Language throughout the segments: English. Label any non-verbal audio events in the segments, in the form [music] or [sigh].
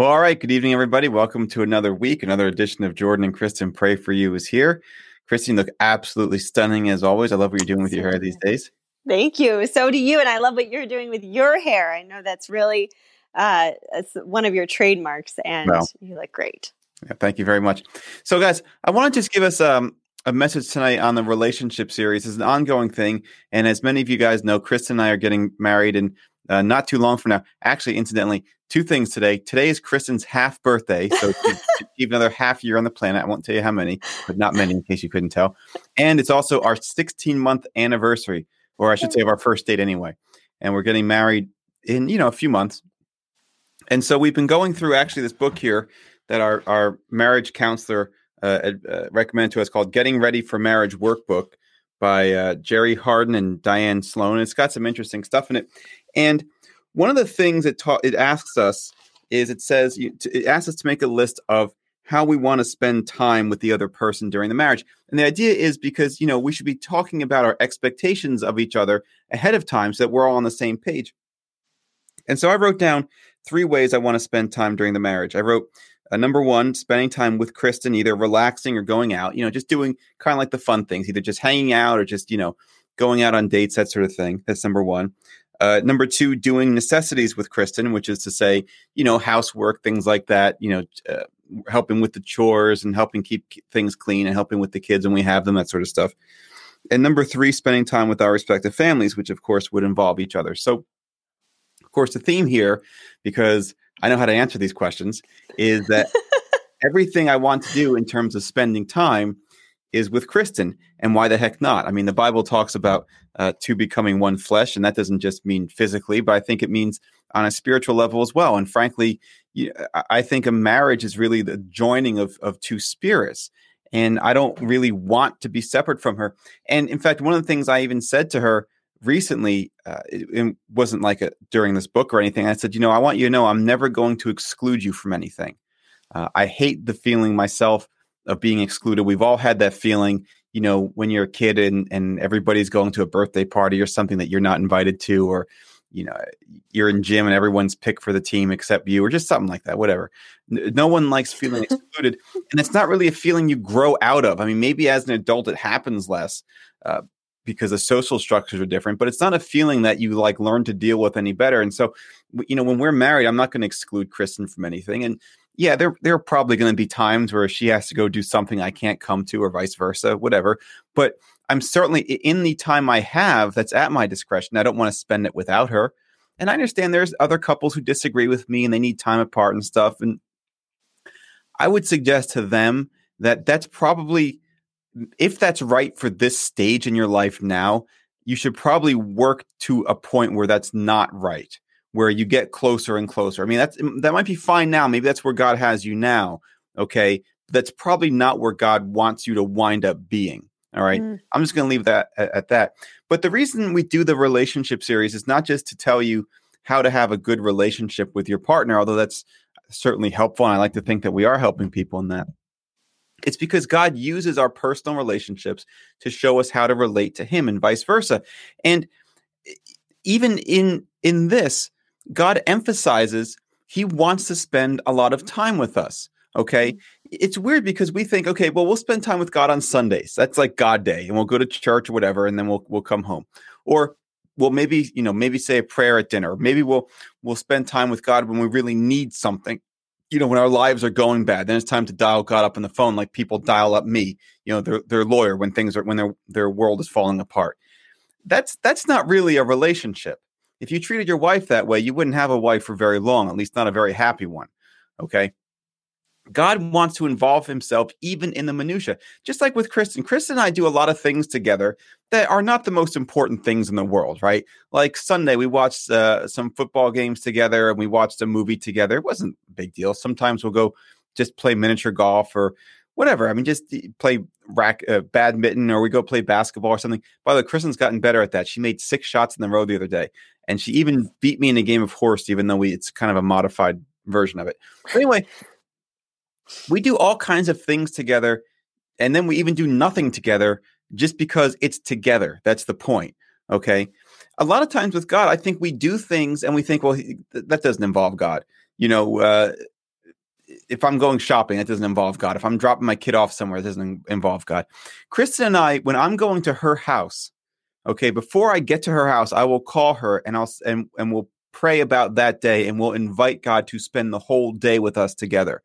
Well, all right. Good evening, everybody. Welcome to another week. Another edition of Jordan and Kristen Pray for You is here. Kristen, you look absolutely stunning as always. I love what you're doing with your hair these days. Thank you. So do you. And I love what you're doing with your hair. I know that's really uh, it's one of your trademarks, and you look great. Yeah, thank you very much. So, guys, I want to just give us um, a message tonight on the relationship series. It's an ongoing thing. And as many of you guys know, Kristen and I are getting married in uh, not too long from now. Actually, incidentally, two things today. Today is Kristen's half birthday, so even [laughs] another half year on the planet. I won't tell you how many, but not many, in case you couldn't tell. And it's also our 16 month anniversary, or I should say, of our first date anyway. And we're getting married in you know a few months. And so we've been going through actually this book here that our our marriage counselor uh, uh, recommended to us called "Getting Ready for Marriage Workbook" by uh, Jerry Hardin and Dianne Sloan. It's got some interesting stuff in it, and one of the things it ta- it asks us is it says it asks us to make a list of how we want to spend time with the other person during the marriage. And the idea is because, you know, we should be talking about our expectations of each other ahead of time so that we're all on the same page. And so I wrote down three ways I want to spend time during the marriage. I wrote uh, number one, spending time with Kristen, either relaxing or going out, you know, just doing kind of like the fun things, either just hanging out or just, you know, going out on dates, that sort of thing. That's number one. Uh, number two, doing necessities with Kristen, which is to say, you know, housework, things like that, you know, uh, helping with the chores and helping keep things clean and helping with the kids when we have them, that sort of stuff. And number three, spending time with our respective families, which of course would involve each other. So, of course, the theme here, because I know how to answer these questions, is that [laughs] everything I want to do in terms of spending time is with Kristen. And why the heck not? I mean, the Bible talks about uh, two becoming one flesh, and that doesn't just mean physically, but I think it means on a spiritual level as well. And frankly, you, I think a marriage is really the joining of, of two spirits. And I don't really want to be separate from her. And in fact, one of the things I even said to her recently, uh, it, it, wasn't like a, during this book or anything. I said, you know, I want you to know I'm never going to exclude you from anything. Uh, I hate the feeling myself of being excluded. We've all had that feeling, you know, when you're a kid and and everybody's going to a birthday party or something that you're not invited to, or you know, you're in gym and everyone's picked for the team except you, or just something like that. Whatever. No one likes feeling [laughs] excluded, and it's not really a feeling you grow out of. I mean, maybe as an adult it happens less. Uh, because the social structures are different, but it's not a feeling that you like learn to deal with any better. And so, you know, when we're married, I'm not going to exclude Kristen from anything. And yeah, there there are probably going to be times where she has to go do something I can't come to, or vice versa, whatever. But I'm certainly in the time I have that's at my discretion. I don't want to spend it without her. And I understand there's other couples who disagree with me and they need time apart and stuff. And I would suggest to them that that's probably, if that's right for this stage in your life now, you should probably work to a point where that's not right where you get closer and closer. I mean, that's mm, that might be fine now. Maybe that's where God has you now. Okay. That's probably not where God wants you to wind up being. All right. Mm. I'm just going to leave that at, at that. But the reason we do the relationship series is not just to tell you how to have a good relationship with your partner, although that's certainly helpful. And I like to think that we are helping people in that. It's because God uses our personal relationships to show us how to relate to Him and vice versa. And even in in this, God emphasizes he wants to spend a lot of time with us. Okay. Mm-hmm. It's weird because we think, okay, well, we'll spend time with God on Sundays. That's like God day, and we'll go to church or whatever, and then we'll we'll come home. Or we'll maybe, you know, maybe say a prayer at dinner. Maybe we'll we'll spend time with God when we really need something. You know, when our lives are going bad, then it's time to dial God up on the phone, like people dial up me, you know, their their lawyer when things are when their their world is falling apart. That's that's not really a relationship if you treated your wife that way, you wouldn't have a wife for very long, at least not a very happy one. Okay. God wants to involve himself even in the minutia. Just like with Kristen. Kristen and I do a lot of things together that are not the most important things in the world, right? Like Sunday, we watched uh, some football games together and we watched a movie together. It wasn't a big deal. Sometimes we'll go just play miniature golf or whatever. I mean, just play rack uh, badminton or we go play basketball or something. By the way, Kristen's gotten better at that. She made six shots in the row the other day, and she even beat me in a game of horse, even though we it's kind of a modified version of it. But anyway, we do all kinds of things together, and then we even do nothing together just because it's together. That's the point. Okay. A lot of times with God, I think we do things and we think, well, he, that doesn't involve God. You know, uh, if I'm going shopping, that doesn't involve God. If I'm dropping my kid off somewhere, it doesn't involve God. Kristen and I, when I'm going to her house, okay, before I get to her house, I will call her and I'll and and we'll pray about that day and we'll invite God to spend the whole day with us together.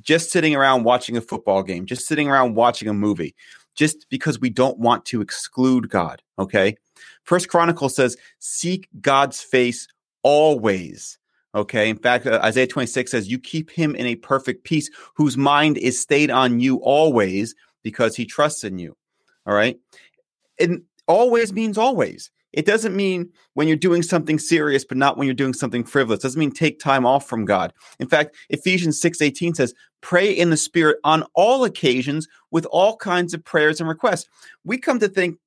Just sitting around watching a football game, just sitting around watching a movie, just because we don't want to exclude God, okay? First Chronicle says, "Seek God's face always." Okay. In fact, uh, Isaiah 26 says, You keep him in a perfect peace, whose mind is stayed on you always because he trusts in you. All right. And always means always. It doesn't mean when you're doing something serious, but not when you're doing something frivolous. It doesn't mean take time off from God. In fact, Ephesians 6 18 says, Pray in the Spirit on all occasions with all kinds of prayers and requests. We come to think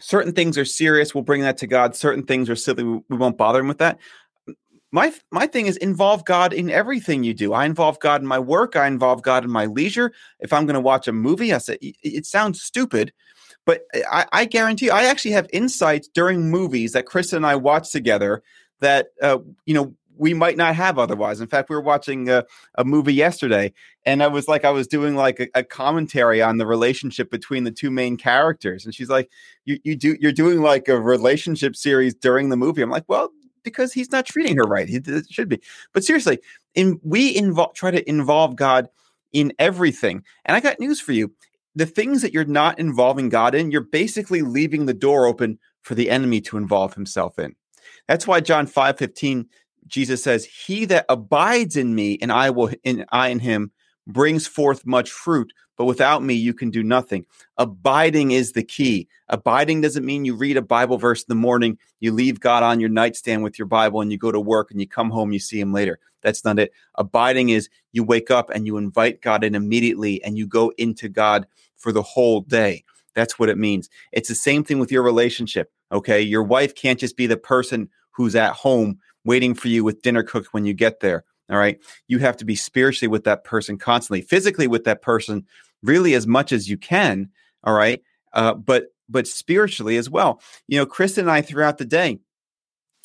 certain things are serious, we'll bring that to God. Certain things are silly, we won't bother him with that my my thing is involve God in everything you do. I involve God in my work. I involve God in my leisure. If I'm going to watch a movie, I say it, sounds stupid, but I, I, guarantee you, I actually have insights during movies that Chris and I watch together that uh, you know we might not have otherwise. In fact, we were watching a, a movie yesterday, and I was like, I was doing like a, a, commentary on the relationship between the two main characters, and she's like, "You you do you're doing like a relationship series during the movie." I'm like, "Well, because he's not treating her right. He should be. But seriously, in we involve try to involve God in everything. And I got news for you. The things that you're not involving God in, you're basically leaving the door open for the enemy to involve himself in. That's why John 5 15, Jesus says, He that abides in me and I will in I in him brings forth much fruit, but without me, you can do nothing. Abiding is the key. Abiding doesn't mean you read a Bible verse in the morning, you leave God on your nightstand with your Bible, and you go to work and you come home, you see him later. That's not it. Abiding is you wake up and you invite God in immediately and you go into God for the whole day. That's what it means. It's the same thing with your relationship. Okay. Your wife can't just be the person who's at home waiting for you with dinner cooked when you get there. All right. You have to be spiritually with that person constantly, physically with that person, really as much as you can. All right. Uh, but but spiritually as well. You know, Kristen and I throughout the day,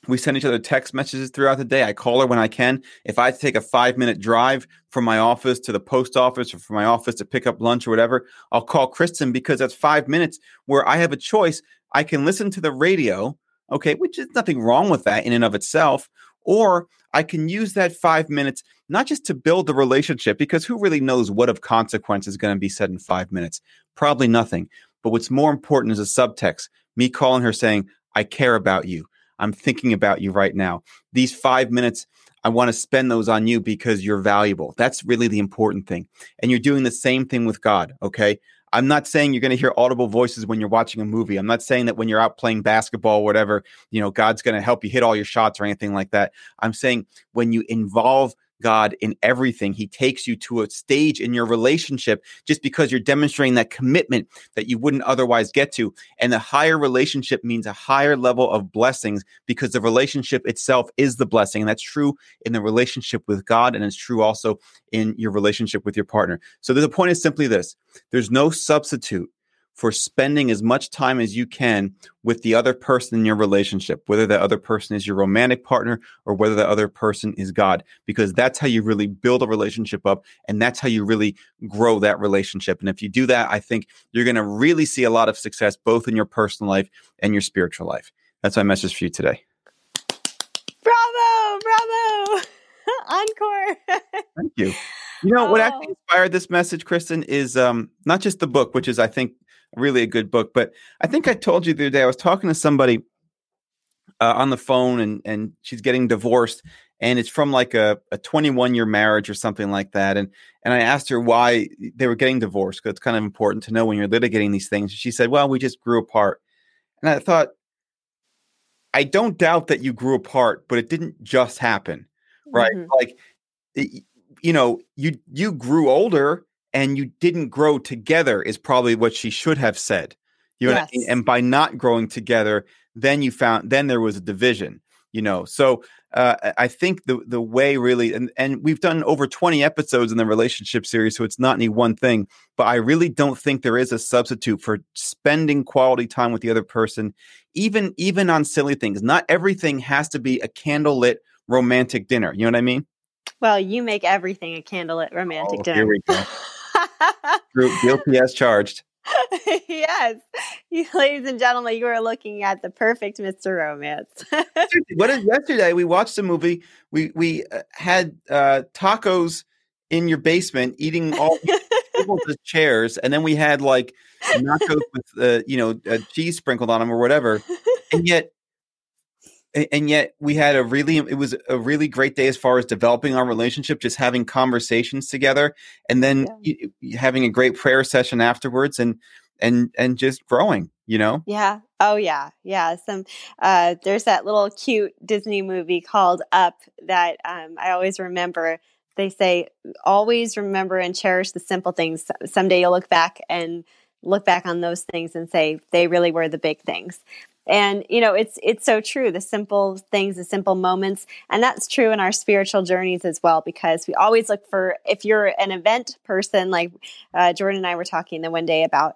we send each other text messages throughout the day. I call her when I can. If I take a five minute drive from my office to the post office or from my office to pick up lunch or whatever, I'll call Kristen because that's five minutes where I have a choice. I can listen to the radio, okay, which is nothing wrong with that in and of itself, or I can use that five minutes not just to build the relationship, because who really knows what of consequence is going to be said in five minutes? Probably nothing. But what's more important is a subtext me calling her saying, I care about you. I'm thinking about you right now. These five minutes, I want to spend those on you because you're valuable. That's really the important thing. And you're doing the same thing with God, okay? I'm not saying you're going to hear audible voices when you're watching a movie. I'm not saying that when you're out playing basketball, whatever, you know, God's going to help you hit all your shots or anything like that. I'm saying when you involve God in everything. He takes you to a stage in your relationship just because you're demonstrating that commitment that you wouldn't otherwise get to. And the higher relationship means a higher level of blessings because the relationship itself is the blessing. And that's true in the relationship with God, and it's true also in your relationship with your partner. So the point is simply this there's no substitute for spending as much time as you can with the other person in your relationship, whether that other person is your romantic partner or whether that other person is God, because that's how you really build a relationship up and that's how you really grow that relationship. And if you do that, I think you're going to really see a lot of success both in your personal life and your spiritual life. That's my message for you today. Bravo, bravo. [laughs] Encore. Thank you. You know, oh. what actually inspired this message, Kristen, is um, not just the book, which is, I think, really a good book. But I think I told you the other day I was talking to somebody uh, on the phone, and and she's getting divorced, and it's from like a, a 21 year marriage or something like that. And and I asked her why they were getting divorced because it's kind of important to know when you're litigating these things. She said, "Well, we just grew apart." And I thought, I don't doubt that you grew apart, but it didn't just happen, right? Mm-hmm. Like, it, you know, you you grew older and you didn't grow together is probably what she should have said. You know, yes. and by not growing together, then you found then there was a division. You know, so uh, I think the the way really, and and we've done over twenty episodes in the relationship series, so it's not any one thing. But I really don't think there is a substitute for spending quality time with the other person, even even on silly things. Not everything has to be a candlelit romantic dinner. You know what I mean? Well, you make everything a candlelit romantic oh, dinner. Here we go. [laughs] Guilty as charged. [laughs] yes. You, ladies and gentlemen, you are looking at the perfect Mr. Romance. [laughs] what is yesterday? We watched a movie. We we uh, had uh, tacos in your basement, eating all [laughs] the chairs, and then we had like nachos with uh, you know cheese sprinkled on them or whatever. And yet, and yet we had a really it was a really great day as far as developing our relationship just having conversations together and then yeah. having a great prayer session afterwards and and and just growing you know? Yeah. Oh yeah. Yeah. Some uh there's that little cute disney movie called up that um i always remember. They say always remember and cherish the simple things. Someday you'll look back and look back on those things and say they really were the big things and you know it's it's so true the simple things the simple moments and that's true in our spiritual journeys as well because we always look for if you're an event person like uh, jordan and i were talking the one day about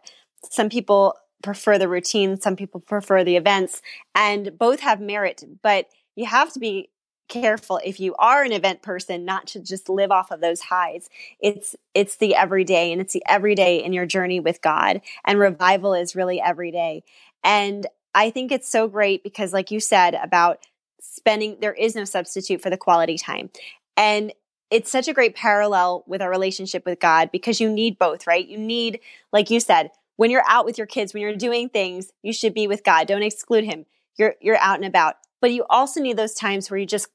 some people prefer the routine some people prefer the events and both have merit but you have to be careful if you are an event person not to just live off of those highs. It's it's the everyday and it's the everyday in your journey with god and revival is really every day and I think it's so great because, like you said, about spending, there is no substitute for the quality time. And it's such a great parallel with our relationship with God because you need both, right? You need, like you said, when you're out with your kids, when you're doing things, you should be with God. Don't exclude him. You're you're out and about. But you also need those times where you just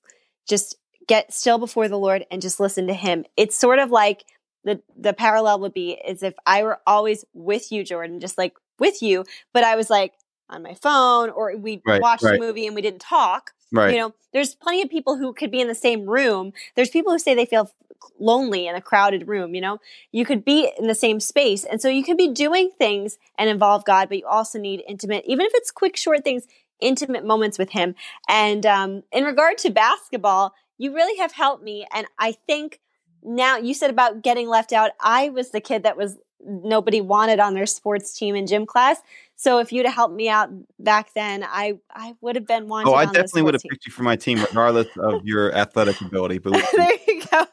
just get still before the Lord and just listen to him. It's sort of like the the parallel would be as if I were always with you, Jordan, just like with you, but I was like on my phone or we right, watched right. a movie and we didn't talk. Right. You know, there's plenty of people who could be in the same room. There's people who say they feel lonely in a crowded room, you know? You could be in the same space. And so you could be doing things and involve God, but you also need intimate, even if it's quick, short things, intimate moments with Him. And um, in regard to basketball, you really have helped me. And I think now you said about getting left out. I was the kid that was nobody wanted on their sports team in gym class. So if you'd have helped me out back then, I I would have been wanted. Oh, I definitely would have picked you for my team, regardless of your athletic ability. But [laughs] there you go.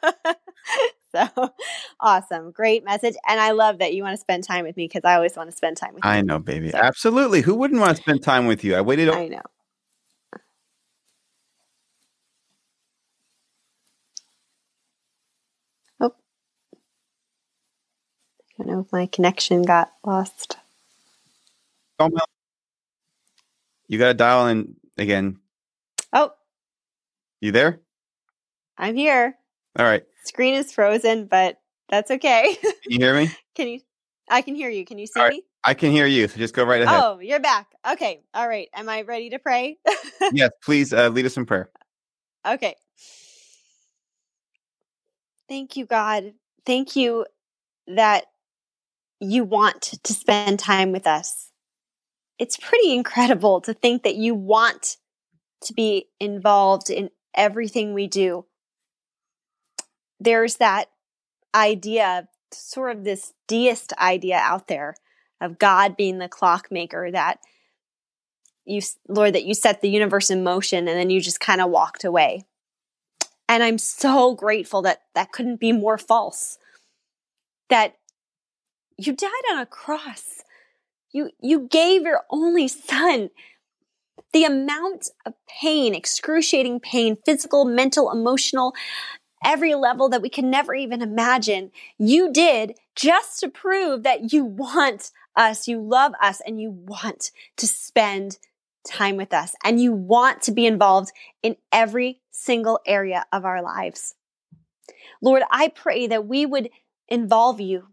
[laughs] so awesome, great message, and I love that you want to spend time with me because I always want to spend time with you. I know, baby. So. Absolutely. Who wouldn't want to spend time with you? I waited. I know. I don't know if my connection got lost. You got to dial in again. Oh, you there? I'm here. All right. Screen is frozen, but that's okay. [laughs] Can you hear me? can you? I can hear you. Can you see right. me? I can hear you. So just go right ahead. Oh, you're back. Okay. All right. Am I ready to pray? [laughs] yes. Please uh, lead us in prayer. Okay. Thank you, God. Thank you that you want to spend time with us it's pretty incredible to think that you want to be involved in everything we do. There's that idea, sort of this deist idea out there of God being the clockmaker that you, Lord, that you set the universe in motion and then you just kind of walked away. And I'm so grateful that that couldn't be more false. That you died on a cross you, you gave your only son. The amount of pain, excruciating pain, physical, mental, emotional, every level that we can never even imagine, you did just to prove that you want us, you love us, and you want to spend time with us and you want to be involved in every single area of our lives. Lord, I pray that we would involve you.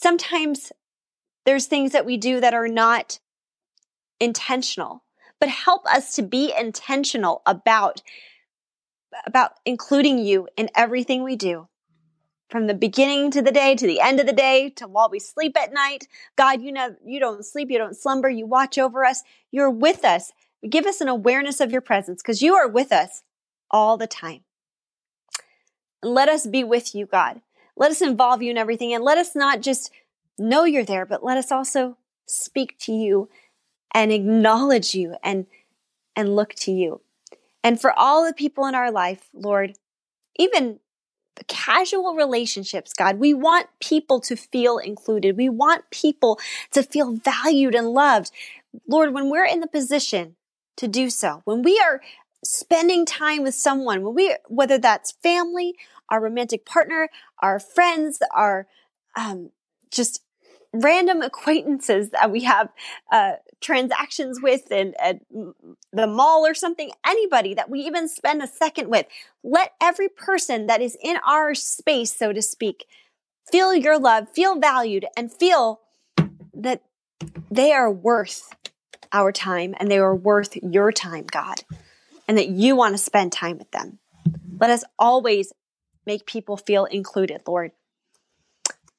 Sometimes there's things that we do that are not intentional, but help us to be intentional about about including you in everything we do. From the beginning to the day to the end of the day to while we sleep at night. God, you know you don't sleep, you don't slumber, you watch over us. You're with us. Give us an awareness of your presence because you are with us all the time. Let us be with you, God. Let us involve you in everything and let us not just know you're there, but let us also speak to you and acknowledge you and, and look to you. And for all the people in our life, Lord, even casual relationships, God, we want people to feel included. We want people to feel valued and loved. Lord, when we're in the position to do so, when we are spending time with someone, when we, whether that's family, our romantic partner, our friends, our um, just random acquaintances that we have uh, transactions with and at the mall or something, anybody that we even spend a second with, let every person that is in our space, so to speak, feel your love, feel valued, and feel that they are worth our time and they are worth your time, God, and that you want to spend time with them. Let us always make people feel included, Lord.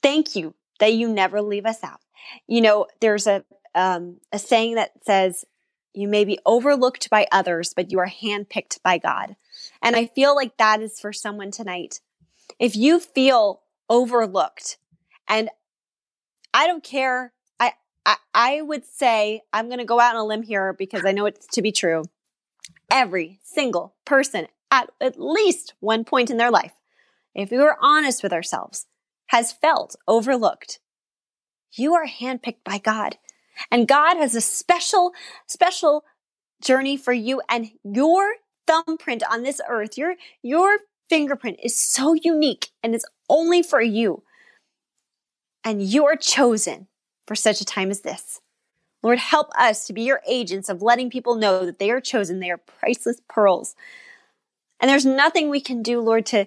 Thank you that you never leave us out. You know, there's a um, a saying that says, "You may be overlooked by others, but you are handpicked by God." And I feel like that is for someone tonight. If you feel overlooked, and I don't care, I I, I would say I'm going to go out on a limb here because I know it's to be true. Every single person at at least one point in their life, if we were honest with ourselves, has felt overlooked. You are handpicked by God. And God has a special, special journey for you and your thumbprint on this earth, your, your fingerprint is so unique and it's only for you. And you're chosen for such a time as this. Lord, help us to be your agents of letting people know that they are chosen. They are priceless pearls. And there's nothing we can do, Lord, to,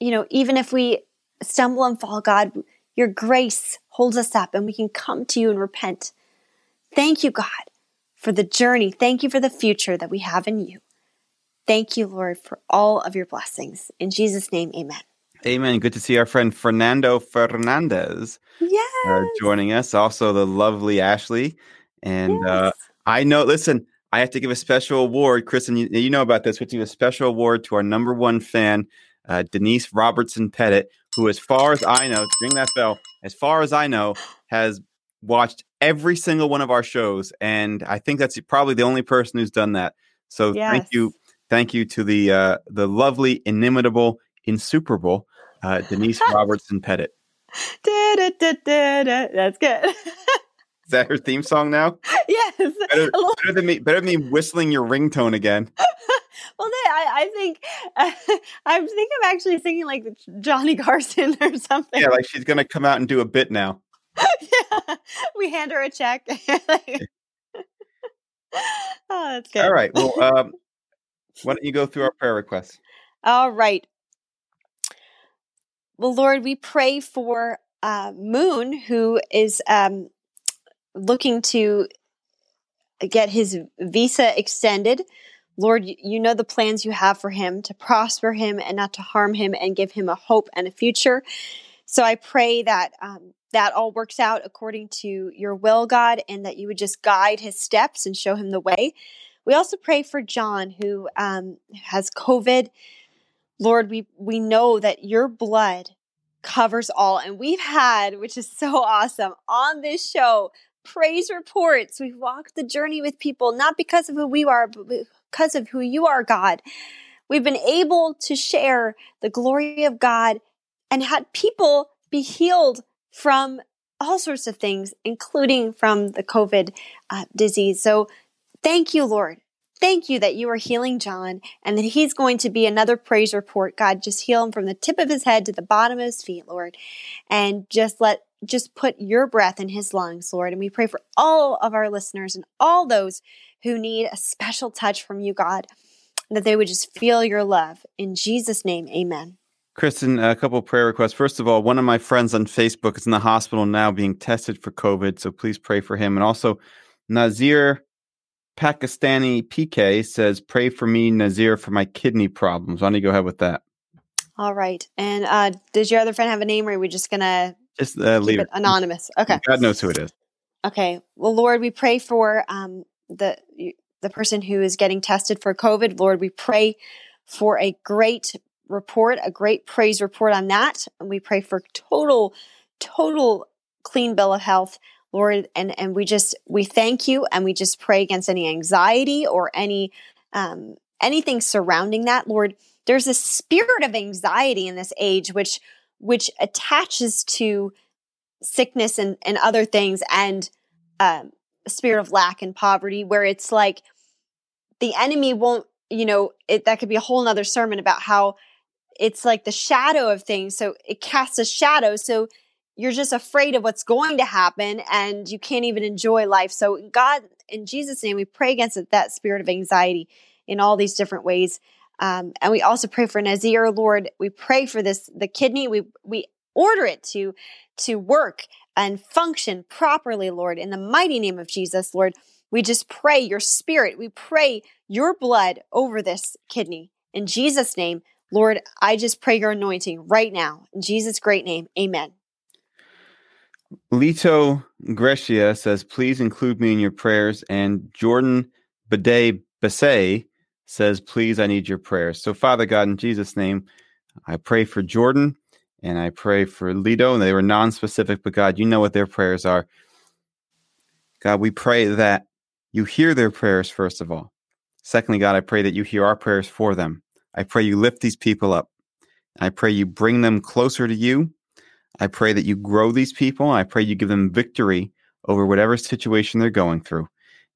you know, even if we stumble and fall, God, your grace holds us up and we can come to you and repent. Thank you, God, for the journey. Thank you for the future that we have in you. Thank you, Lord, for all of your blessings. In Jesus' name, amen. Amen. Good to see our friend Fernando Fernandez yes. uh, joining us. Also, the lovely Ashley. And uh, yes. uh, I know, listen, I have to give a special award. Kristen, you, you know about this. We do a special award to our number one fan, uh, Denise Robertson Pettit, who, as far as I know, ring that bell, as far as I know, has watched every single one of our shows. And I think that's probably the only person who's done that. So yes. thank you. Thank you to the uh, the lovely, inimitable, insuperable uh, Denise Robertson Pettit. [laughs] That's good. [laughs] Is that her theme song now? Yes. Better, better, than me. Better than me whistling your ringtone again. [laughs] well, I, I think uh, I think I'm actually singing like Johnny Carson or something. Yeah, like she's gonna come out and do a bit now. yeah, we hand her a check. oh, that's good. All right. Well, um, why don't you go through our prayer requests? All right. Well, Lord, we pray for uh, Moon, who is um, looking to get his visa extended. Lord, you know the plans you have for him to prosper him and not to harm him and give him a hope and a future. So I pray that um, that all works out according to your will, God, and that you would just guide his steps and show him the way. We also pray for John, who um, has COVID. Lord, we we know that your blood covers all, and we've had, which is so awesome, on this show praise reports. We've walked the journey with people, not because of who we are, but because of who you are, God. We've been able to share the glory of God and had people be healed from all sorts of things, including from the COVID uh, disease. So thank you, Lord. Thank you that you are healing John and that he's going to be another praise report. God, just heal him from the tip of his head to the bottom of his feet, Lord. And just let just put your breath in his lungs, Lord. And we pray for all of our listeners and all those who need a special touch from you, God. that they would just feel your love. In Jesus' name, amen. Kristen, a couple prayer requests. First of all, one of my friends on Facebook is in the hospital now being tested for COVID, so please pray for him. And also, Nazir Pakistani PK says, Pray for me, Nazir, for my kidney problems. Why don't you go ahead with that? All right. And uh, does your other friend have a name, or are we just going to just uh, leave it anonymous? Okay. God knows who it is. Okay. Well, Lord, we pray for um, the the person who is getting tested for COVID. Lord, we pray for a great report, a great praise report on that. And we pray for total, total clean bill of health. Lord, and, and we just, we thank you and we just pray against any anxiety or any, um, anything surrounding that. Lord, there's a spirit of anxiety in this age, which, which attaches to sickness and, and other things and, um, a spirit of lack and poverty where it's like the enemy won't, you know, it, that could be a whole nother sermon about how it's like the shadow of things. So it casts a shadow. So you're just afraid of what's going to happen and you can't even enjoy life. So, God, in Jesus' name, we pray against that spirit of anxiety in all these different ways. Um, and we also pray for Nazir, Lord. We pray for this, the kidney. We, we order it to, to work and function properly, Lord, in the mighty name of Jesus, Lord. We just pray your spirit. We pray your blood over this kidney. In Jesus' name, Lord, I just pray your anointing right now. In Jesus' great name, amen. Lito Grecia says, please include me in your prayers. And Jordan Bidet Bassay says, please, I need your prayers. So, Father God, in Jesus' name, I pray for Jordan and I pray for Lito. And they were non specific, but God, you know what their prayers are. God, we pray that you hear their prayers, first of all. Secondly, God, I pray that you hear our prayers for them. I pray you lift these people up. I pray you bring them closer to you. I pray that you grow these people. I pray you give them victory over whatever situation they're going through.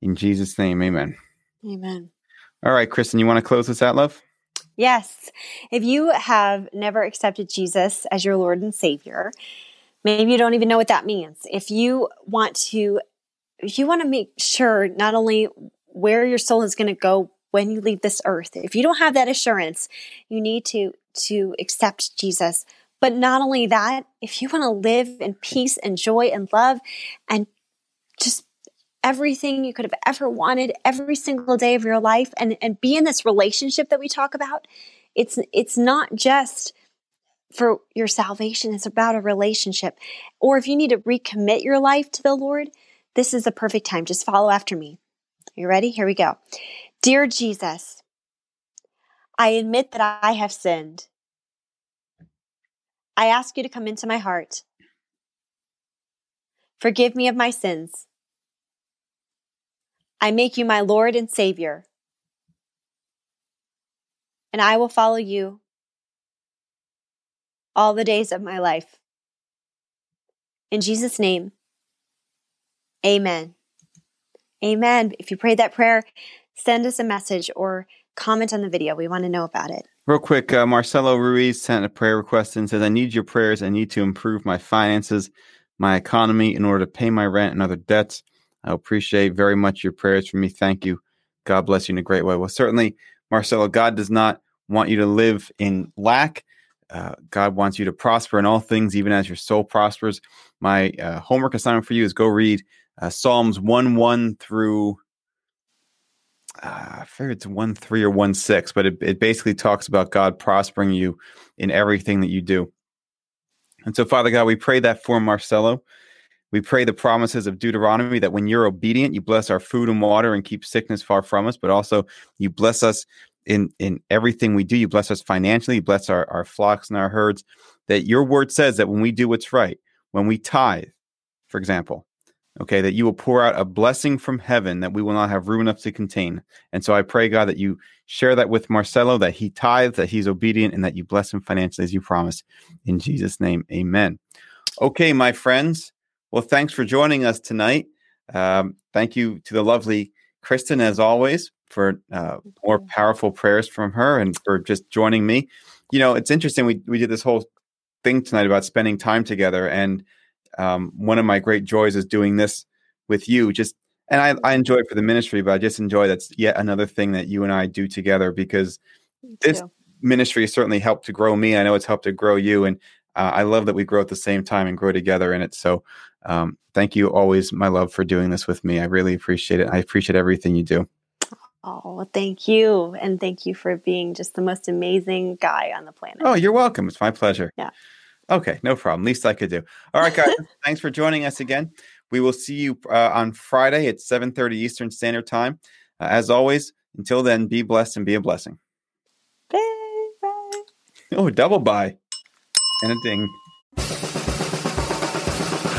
In Jesus' name, amen. Amen. All right, Kristen, you want to close this out, love? Yes. If you have never accepted Jesus as your Lord and Savior, maybe you don't even know what that means. If you want to, if you want to make sure not only where your soul is going to go when you leave this earth, if you don't have that assurance, you need to to accept Jesus. But not only that, if you want to live in peace and joy and love and just everything you could have ever wanted every single day of your life and, and be in this relationship that we talk about, it's it's not just for your salvation, it's about a relationship. Or if you need to recommit your life to the Lord, this is the perfect time. Just follow after me. You ready? Here we go. Dear Jesus, I admit that I have sinned. I ask you to come into my heart. Forgive me of my sins. I make you my Lord and Savior. And I will follow you all the days of my life. In Jesus' name, amen. Amen. If you prayed that prayer, send us a message or comment on the video. We want to know about it. Real quick, uh, Marcelo Ruiz sent a prayer request and says, I need your prayers. I need to improve my finances, my economy in order to pay my rent and other debts. I appreciate very much your prayers for me. Thank you. God bless you in a great way. Well, certainly, Marcelo, God does not want you to live in lack. Uh, God wants you to prosper in all things, even as your soul prospers. My uh, homework assignment for you is go read uh, Psalms 1 1 through uh, I figure it's one three or one six, but it, it basically talks about God prospering you in everything that you do. And so, Father God, we pray that for Marcelo. We pray the promises of Deuteronomy that when you're obedient, you bless our food and water and keep sickness far from us, but also you bless us in, in everything we do. You bless us financially, you bless our, our flocks and our herds. That your word says that when we do what's right, when we tithe, for example, okay, that you will pour out a blessing from heaven that we will not have room enough to contain. And so I pray, God, that you share that with Marcelo, that he tithes, that he's obedient, and that you bless him financially as you promised. In Jesus' name, amen. Okay, my friends. Well, thanks for joining us tonight. Um, thank you to the lovely Kristen, as always, for uh, more powerful prayers from her and for just joining me. You know, it's interesting. We, we did this whole thing tonight about spending time together. And um, one of my great joys is doing this with you, just and I, I enjoy it for the ministry, but I just enjoy that's yet another thing that you and I do together because this ministry has certainly helped to grow me. I know it's helped to grow you, and uh, I love that we grow at the same time and grow together in it. So, um, thank you always, my love, for doing this with me. I really appreciate it. I appreciate everything you do. Oh, thank you. And thank you for being just the most amazing guy on the planet. Oh, you're welcome. It's my pleasure. Yeah. Okay, no problem. Least I could do. All right, guys. [laughs] thanks for joining us again. We will see you uh, on Friday at 7:30 Eastern Standard Time. Uh, as always, until then, be blessed and be a blessing. Bye. Bye. Oh, double bye. And a ding.